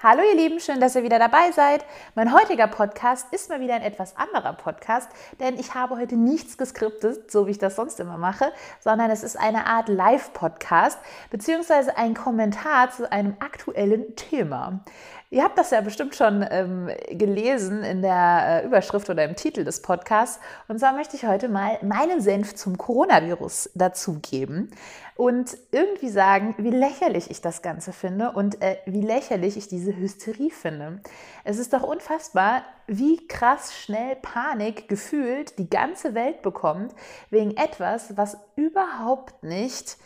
Hallo ihr Lieben, schön, dass ihr wieder dabei seid. Mein heutiger Podcast ist mal wieder ein etwas anderer Podcast, denn ich habe heute nichts geskriptet, so wie ich das sonst immer mache, sondern es ist eine Art Live-Podcast beziehungsweise ein Kommentar zu einem aktuellen Thema. Ihr habt das ja bestimmt schon ähm, gelesen in der äh, Überschrift oder im Titel des Podcasts. Und zwar möchte ich heute mal meinen Senf zum Coronavirus dazugeben und irgendwie sagen, wie lächerlich ich das Ganze finde und äh, wie lächerlich ich diese Hysterie finde. Es ist doch unfassbar, wie krass schnell Panik gefühlt die ganze Welt bekommt wegen etwas, was überhaupt nicht,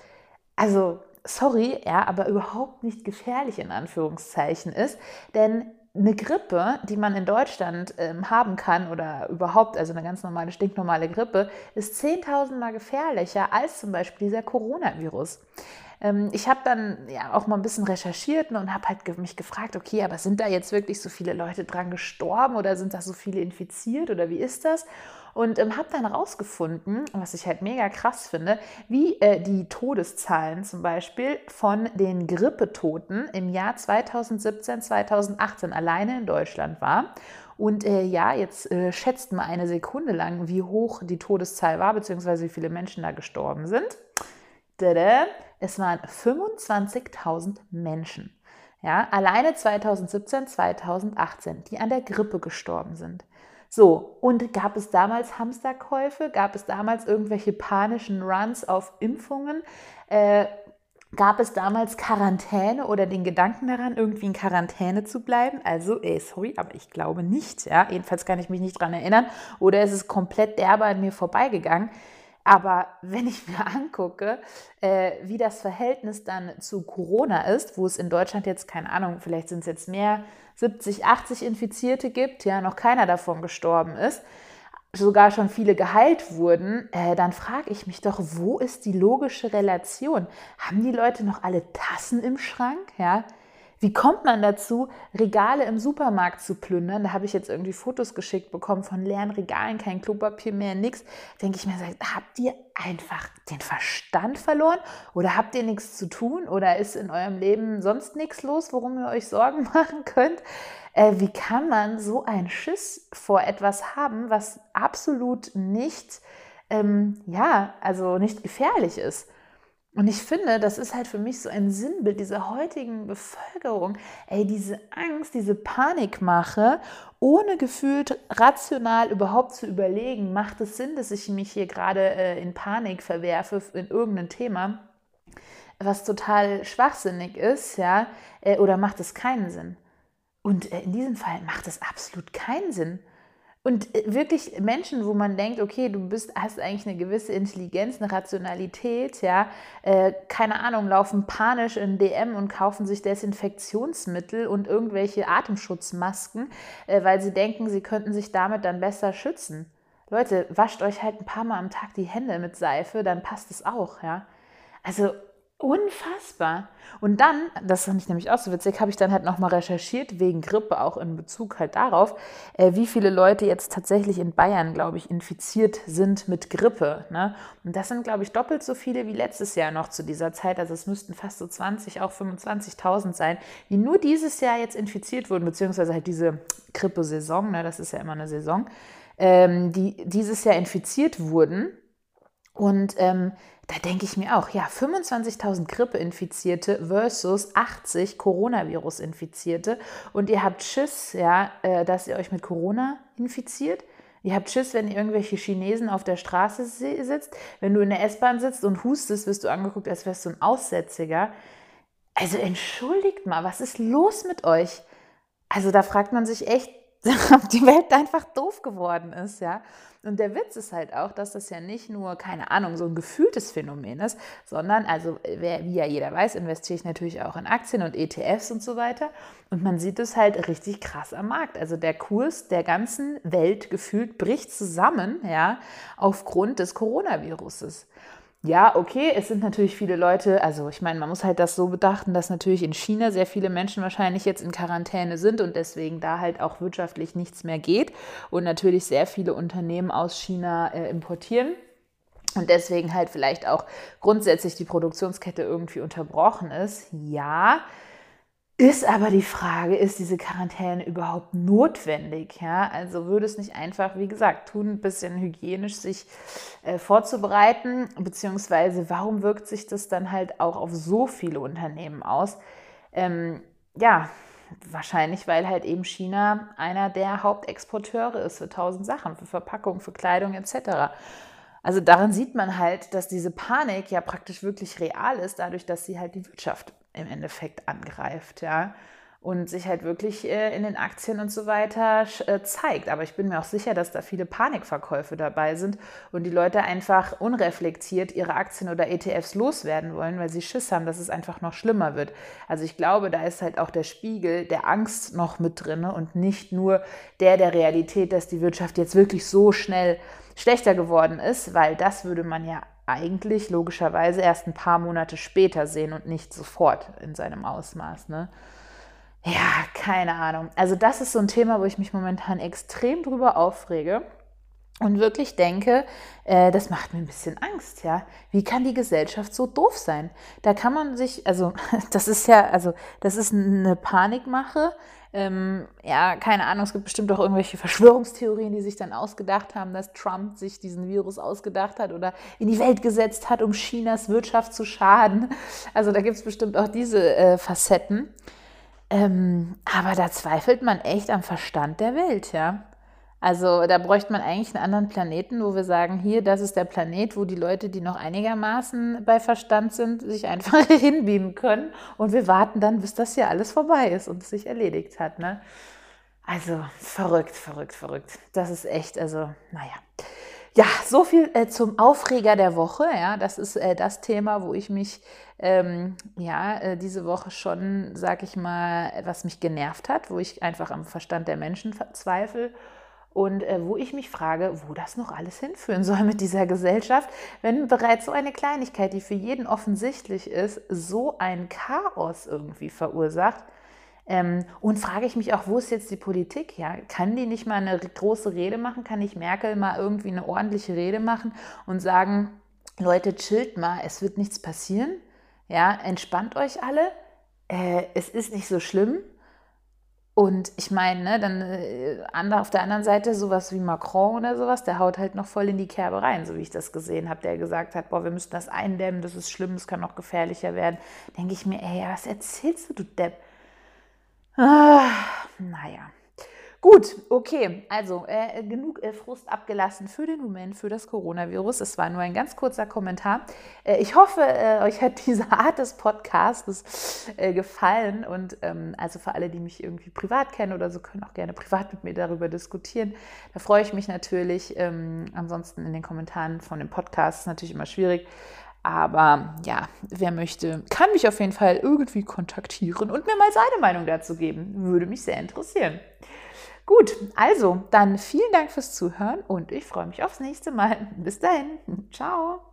also sorry, ja, aber überhaupt nicht gefährlich in Anführungszeichen ist. Denn eine Grippe, die man in Deutschland ähm, haben kann oder überhaupt, also eine ganz normale, stinknormale Grippe, ist 10.000 Mal gefährlicher als zum Beispiel dieser Coronavirus. Ähm, ich habe dann ja auch mal ein bisschen recherchiert und habe halt mich gefragt, okay, aber sind da jetzt wirklich so viele Leute dran gestorben oder sind da so viele infiziert oder wie ist das? Und ähm, habe dann rausgefunden, was ich halt mega krass finde, wie äh, die Todeszahlen zum Beispiel von den Grippetoten im Jahr 2017, 2018 alleine in Deutschland war. Und äh, ja, jetzt äh, schätzt mal eine Sekunde lang, wie hoch die Todeszahl war, beziehungsweise wie viele Menschen da gestorben sind. Es waren 25.000 Menschen. Ja, alleine 2017, 2018, die an der Grippe gestorben sind. So, und gab es damals Hamsterkäufe? Gab es damals irgendwelche panischen Runs auf Impfungen? Äh, gab es damals Quarantäne oder den Gedanken daran, irgendwie in Quarantäne zu bleiben? Also, ey, sorry, aber ich glaube nicht. Ja? Jedenfalls kann ich mich nicht daran erinnern. Oder es ist komplett derbe an mir vorbeigegangen. Aber wenn ich mir angucke, äh, wie das Verhältnis dann zu Corona ist, wo es in Deutschland jetzt, keine Ahnung, vielleicht sind es jetzt mehr 70, 80 Infizierte gibt, ja, noch keiner davon gestorben ist, sogar schon viele geheilt wurden, äh, dann frage ich mich doch, wo ist die logische Relation? Haben die Leute noch alle Tassen im Schrank? Ja? Wie kommt man dazu, Regale im Supermarkt zu plündern? Da habe ich jetzt irgendwie Fotos geschickt bekommen von leeren Regalen, kein Klopapier mehr, nichts. Denke ich mir, habt ihr einfach den Verstand verloren oder habt ihr nichts zu tun oder ist in eurem Leben sonst nichts los, worum ihr euch Sorgen machen könnt? Äh, wie kann man so einen Schiss vor etwas haben, was absolut nicht, ähm, ja, also nicht gefährlich ist? Und ich finde, das ist halt für mich so ein Sinnbild dieser heutigen Bevölkerung. Ey, diese Angst, diese Panikmache, ohne gefühlt rational überhaupt zu überlegen, macht es Sinn, dass ich mich hier gerade äh, in Panik verwerfe in irgendein Thema, was total schwachsinnig ist, ja, äh, oder macht es keinen Sinn? Und äh, in diesem Fall macht es absolut keinen Sinn. Und äh, wirklich Menschen, wo man denkt, okay, du bist, hast eigentlich eine gewisse Intelligenz, eine Rationalität, ja, äh, keine Ahnung, laufen panisch in DM und kaufen sich Desinfektionsmittel und irgendwelche Atemschutzmasken, äh, weil sie denken, sie könnten sich damit dann besser schützen. Leute, wascht euch halt ein paar Mal am Tag die Hände mit Seife, dann passt es auch, ja. Also Unfassbar. Und dann, das fand ich nämlich auch so witzig, habe ich dann halt nochmal recherchiert, wegen Grippe, auch in Bezug halt darauf, äh, wie viele Leute jetzt tatsächlich in Bayern, glaube ich, infiziert sind mit Grippe. Ne? Und das sind, glaube ich, doppelt so viele wie letztes Jahr noch zu dieser Zeit. Also es müssten fast so 20, auch 25.000 sein, die nur dieses Jahr jetzt infiziert wurden, beziehungsweise halt diese Grippesaison, ne? das ist ja immer eine Saison, ähm, die dieses Jahr infiziert wurden. Und ähm, da denke ich mir auch, ja, 25.000 Grippeinfizierte versus 80 Coronavirus-Infizierte und ihr habt Schiss, ja, äh, dass ihr euch mit Corona infiziert. Ihr habt Schiss, wenn ihr irgendwelche Chinesen auf der Straße sitzt. Wenn du in der S-Bahn sitzt und hustest, wirst du angeguckt, als wärst du ein Aussätziger. Also entschuldigt mal, was ist los mit euch? Also da fragt man sich echt, die Welt einfach doof geworden ist, ja. Und der Witz ist halt auch, dass das ja nicht nur, keine Ahnung, so ein gefühltes Phänomen ist, sondern, also wie ja jeder weiß, investiere ich natürlich auch in Aktien und ETFs und so weiter. Und man sieht es halt richtig krass am Markt. Also der Kurs der ganzen Welt gefühlt bricht zusammen, ja, aufgrund des Coronaviruses. Ja, okay, es sind natürlich viele Leute, also ich meine, man muss halt das so bedachten, dass natürlich in China sehr viele Menschen wahrscheinlich jetzt in Quarantäne sind und deswegen da halt auch wirtschaftlich nichts mehr geht und natürlich sehr viele Unternehmen aus China äh, importieren und deswegen halt vielleicht auch grundsätzlich die Produktionskette irgendwie unterbrochen ist. Ja, ist aber die Frage, ist diese Quarantäne überhaupt notwendig? Ja, also würde es nicht einfach, wie gesagt, tun, ein bisschen hygienisch sich äh, vorzubereiten, beziehungsweise warum wirkt sich das dann halt auch auf so viele Unternehmen aus? Ähm, ja, wahrscheinlich, weil halt eben China einer der Hauptexporteure ist für tausend Sachen, für Verpackung, für Kleidung etc. Also daran sieht man halt, dass diese Panik ja praktisch wirklich real ist, dadurch, dass sie halt die Wirtschaft im Endeffekt angreift, ja. Und sich halt wirklich äh, in den Aktien und so weiter äh, zeigt. Aber ich bin mir auch sicher, dass da viele Panikverkäufe dabei sind und die Leute einfach unreflektiert ihre Aktien oder ETFs loswerden wollen, weil sie Schiss haben, dass es einfach noch schlimmer wird. Also ich glaube, da ist halt auch der Spiegel der Angst noch mit drin und nicht nur der der Realität, dass die Wirtschaft jetzt wirklich so schnell schlechter geworden ist, weil das würde man ja eigentlich logischerweise erst ein paar Monate später sehen und nicht sofort in seinem Ausmaß. Ne? Ja, keine Ahnung. Also das ist so ein Thema, wo ich mich momentan extrem drüber aufrege und wirklich denke, äh, das macht mir ein bisschen Angst, ja. Wie kann die Gesellschaft so doof sein? Da kann man sich, also das ist ja, also das ist eine Panikmache, ähm, ja, keine Ahnung, es gibt bestimmt auch irgendwelche Verschwörungstheorien, die sich dann ausgedacht haben, dass Trump sich diesen Virus ausgedacht hat oder in die Welt gesetzt hat, um Chinas Wirtschaft zu schaden. Also da gibt es bestimmt auch diese äh, Facetten. Ähm, aber da zweifelt man echt am Verstand der Welt, ja. Also da bräuchte man eigentlich einen anderen Planeten, wo wir sagen, hier, das ist der Planet, wo die Leute, die noch einigermaßen bei Verstand sind, sich einfach hinbeamen können. Und wir warten dann, bis das hier alles vorbei ist und es sich erledigt hat. Ne? Also verrückt, verrückt, verrückt. Das ist echt, also, naja. Ja, so viel äh, zum Aufreger der Woche. Ja, das ist äh, das Thema, wo ich mich ähm, ja äh, diese Woche schon, sag ich mal, was mich genervt hat, wo ich einfach am Verstand der Menschen zweifle und äh, wo ich mich frage, wo das noch alles hinführen soll mit dieser Gesellschaft, wenn bereits so eine Kleinigkeit, die für jeden offensichtlich ist, so ein Chaos irgendwie verursacht. Ähm, und frage ich mich auch, wo ist jetzt die Politik? Ja, kann die nicht mal eine große Rede machen? Kann nicht Merkel mal irgendwie eine ordentliche Rede machen und sagen, Leute, chillt mal, es wird nichts passieren. Ja, entspannt euch alle. Äh, es ist nicht so schlimm. Und ich meine, ne, dann äh, auf der anderen Seite sowas wie Macron oder sowas, der haut halt noch voll in die Kerbe rein, so wie ich das gesehen habe, der gesagt hat, boah, wir müssen das eindämmen, das ist schlimm, es kann noch gefährlicher werden. Denke ich mir, ey, was erzählst du, du Depp? Ah, naja. Gut, okay, also äh, genug äh, Frust abgelassen für den Moment, für das Coronavirus. Es war nur ein ganz kurzer Kommentar. Äh, ich hoffe, äh, euch hat diese Art des Podcasts äh, gefallen und ähm, also für alle, die mich irgendwie privat kennen oder so, können auch gerne privat mit mir darüber diskutieren. Da freue ich mich natürlich. Ähm, ansonsten in den Kommentaren von dem Podcast ist natürlich immer schwierig. Aber ja, wer möchte, kann mich auf jeden Fall irgendwie kontaktieren und mir mal seine Meinung dazu geben. Würde mich sehr interessieren. Gut, also dann vielen Dank fürs Zuhören und ich freue mich aufs nächste Mal. Bis dahin. Ciao.